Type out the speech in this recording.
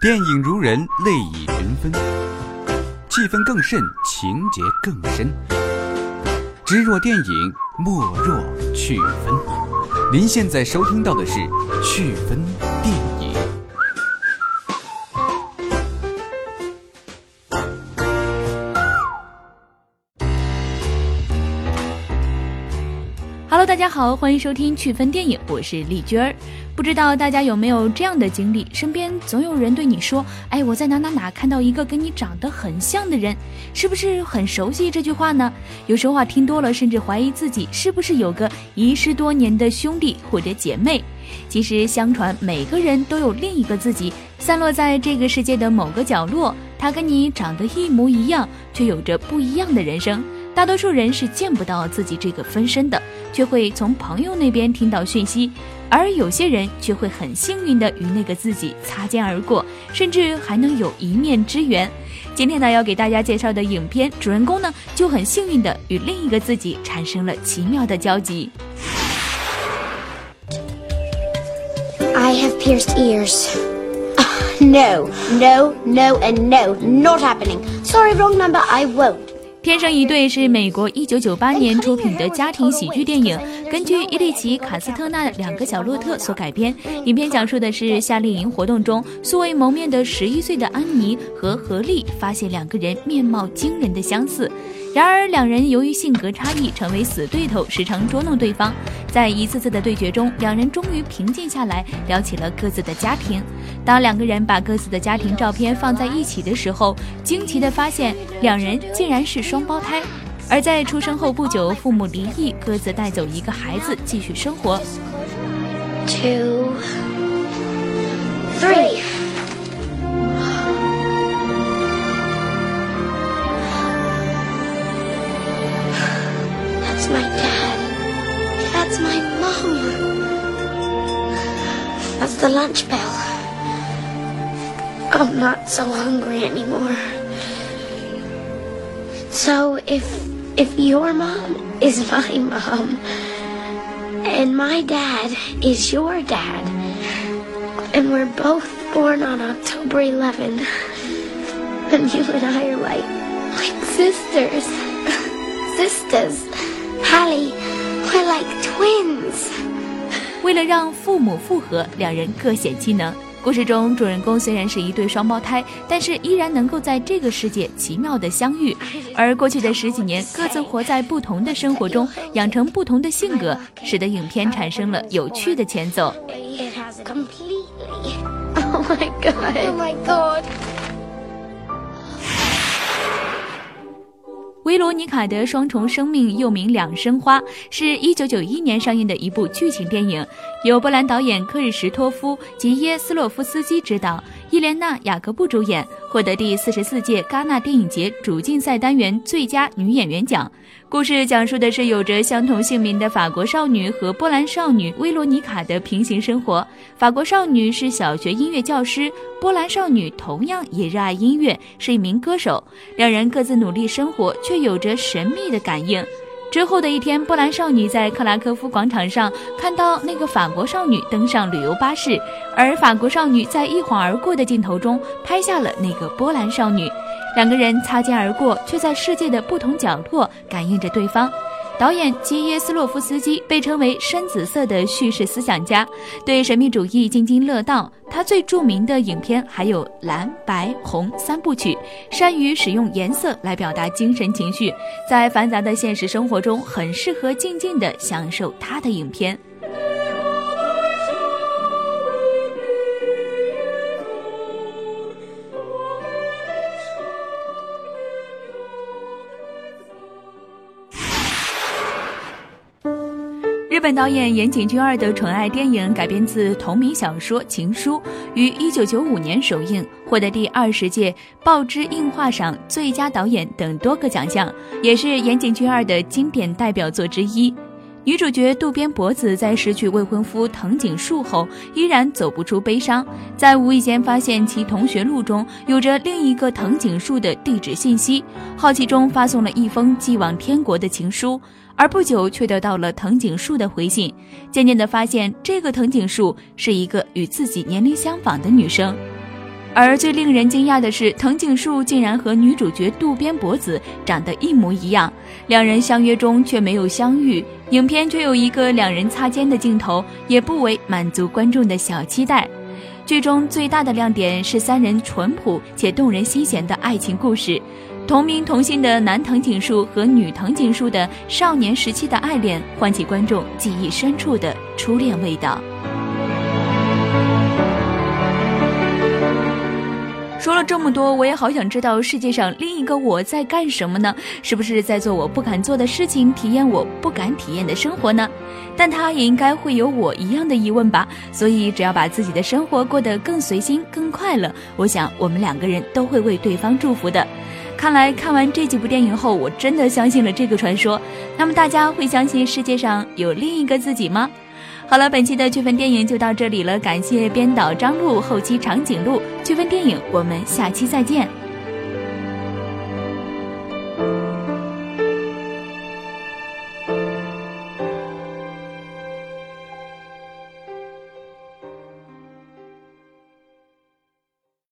电影如人，泪已云纷，气氛更甚，情节更深。知若电影，莫若趣分。您现在收听到的是趣分 Hello，大家好，欢迎收听趣分电影，我是丽娟儿。不知道大家有没有这样的经历？身边总有人对你说：“哎，我在哪哪哪看到一个跟你长得很像的人，是不是很熟悉？”这句话呢，有时候啊听多了，甚至怀疑自己是不是有个遗失多年的兄弟或者姐妹。其实，相传每个人都有另一个自己，散落在这个世界的某个角落，他跟你长得一模一样，却有着不一样的人生。大多数人是见不到自己这个分身的，却会从朋友那边听到讯息，而有些人却会很幸运的与那个自己擦肩而过，甚至还能有一面之缘。今天呢，要给大家介绍的影片主人公呢，就很幸运的与另一个自己产生了奇妙的交集。I have pierced ears. No, no, no, and no, not happening. Sorry, wrong number. I won't. 天生一对是美国一九九八年出品的家庭喜剧电影，根据伊利奇·卡斯特纳的《两个小洛特》所改编。影片讲述的是夏令营活动中素未谋面的十一岁的安妮和何丽发现两个人面貌惊人的相似。然而，两人由于性格差异成为死对头，时常捉弄对方。在一次次的对决中，两人终于平静下来，聊起了各自的家庭。当两个人把各自的家庭照片放在一起的时候，惊奇地发现两人竟然是双胞胎。而在出生后不久，父母离异，各自带走一个孩子继续生活。Two, three. That's my mom. That's the lunch bell. I'm not so hungry anymore. So if if your mom is my mom and my dad is your dad and we're both born on October 11 then you and I are like like sisters sisters Hallie we're like twins 为了让父母复合，两人各显其能。故事中，主人公虽然是一对双胞胎，但是依然能够在这个世界奇妙的相遇。而过去的十几年，各自活在不同的生活中，养成不同的性格，使得影片产生了有趣的前奏。It has completely Oh my god Oh my god 维罗妮卡的双重生命又名《两生花》，是一九九一年上映的一部剧情电影，由波兰导演克日什托夫及耶斯洛夫斯基执导，伊莲娜·雅各布主演，获得第四十四届戛纳电影节主竞赛单元最佳女演员奖。故事讲述的是有着相同姓名的法国少女和波兰少女薇罗妮卡的平行生活。法国少女是小学音乐教师，波兰少女同样也热爱音乐，是一名歌手。两人各自努力生活，却有着神秘的感应。之后的一天，波兰少女在克拉科夫广场上看到那个法国少女登上旅游巴士，而法国少女在一晃而过的镜头中拍下了那个波兰少女。两个人擦肩而过，却在世界的不同角落感应着对方。导演基耶斯洛夫斯基被称为深紫色的叙事思想家，对神秘主义津津乐道。他最著名的影片还有蓝、白、红三部曲，善于使用颜色来表达精神情绪，在繁杂的现实生活中，很适合静静的享受他的影片。日本导演岩井俊二的纯爱电影改编自同名小说《情书》，于一九九五年首映，获得第二十届报之映画赏最佳导演等多个奖项，也是岩井俊二的经典代表作之一。女主角渡边博子在失去未婚夫藤井树后，依然走不出悲伤，在无意间发现其同学录中有着另一个藤井树的地址信息，好奇中发送了一封寄往天国的情书，而不久却得到了藤井树的回信，渐渐地发现这个藤井树是一个与自己年龄相仿的女生。而最令人惊讶的是，藤井树竟然和女主角渡边博子长得一模一样，两人相约中却没有相遇，影片却有一个两人擦肩的镜头，也不为满足观众的小期待。剧中最大的亮点是三人淳朴且动人心弦的爱情故事，同名同姓的男藤井树和女藤井树的少年时期的爱恋，唤起观众记忆深处的初恋味道。说了这么多，我也好想知道世界上另一个我在干什么呢？是不是在做我不敢做的事情，体验我不敢体验的生活呢？但他也应该会有我一样的疑问吧。所以，只要把自己的生活过得更随心、更快乐，我想我们两个人都会为对方祝福的。看来看完这几部电影后，我真的相信了这个传说。那么，大家会相信世界上有另一个自己吗？好了，本期的趣分电影就到这里了，感谢编导张璐，后期长颈鹿。趣分电影，我们下期再见。